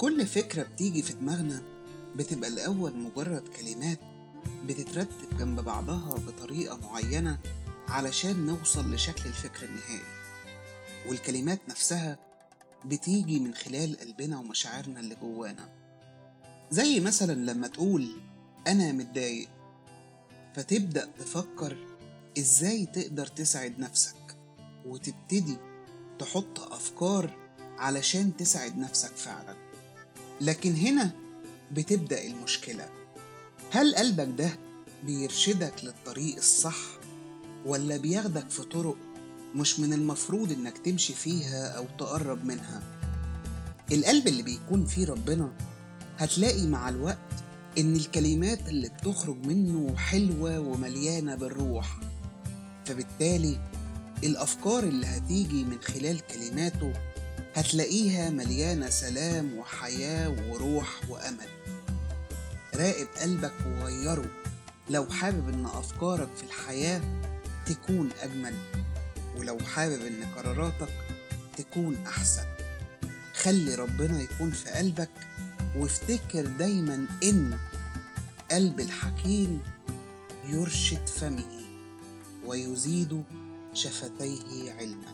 كل فكرة بتيجي في دماغنا بتبقى الأول مجرد كلمات بتترتب جنب بعضها بطريقة معينة علشان نوصل لشكل الفكر النهائي. والكلمات نفسها بتيجي من خلال قلبنا ومشاعرنا اللي جوانا. زي مثلا لما تقول أنا متضايق فتبدأ تفكر إزاي تقدر تسعد نفسك وتبتدي تحط أفكار علشان تسعد نفسك فعلا. لكن هنا بتبدأ المشكلة. هل قلبك ده بيرشدك للطريق الصح ولا بياخدك في طرق مش من المفروض إنك تمشي فيها أو تقرب منها؟ القلب اللي بيكون فيه ربنا هتلاقي مع الوقت إن الكلمات اللي بتخرج منه حلوة ومليانة بالروح فبالتالي الأفكار اللي هتيجي من خلال كلماته هتلاقيها مليانة سلام وحياة وروح وأمل. راقب قلبك وغيره. لو حابب إن أفكارك في الحياة تكون أجمل ولو حابب إن قراراتك تكون أحسن. خلي ربنا يكون في قلبك وافتكر دايما إن قلب الحكيم يرشد فمه ويزيد شفتيه علما